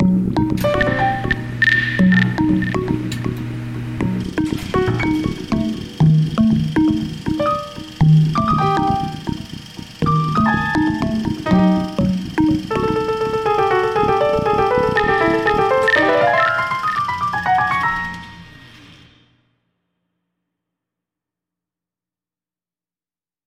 Bye.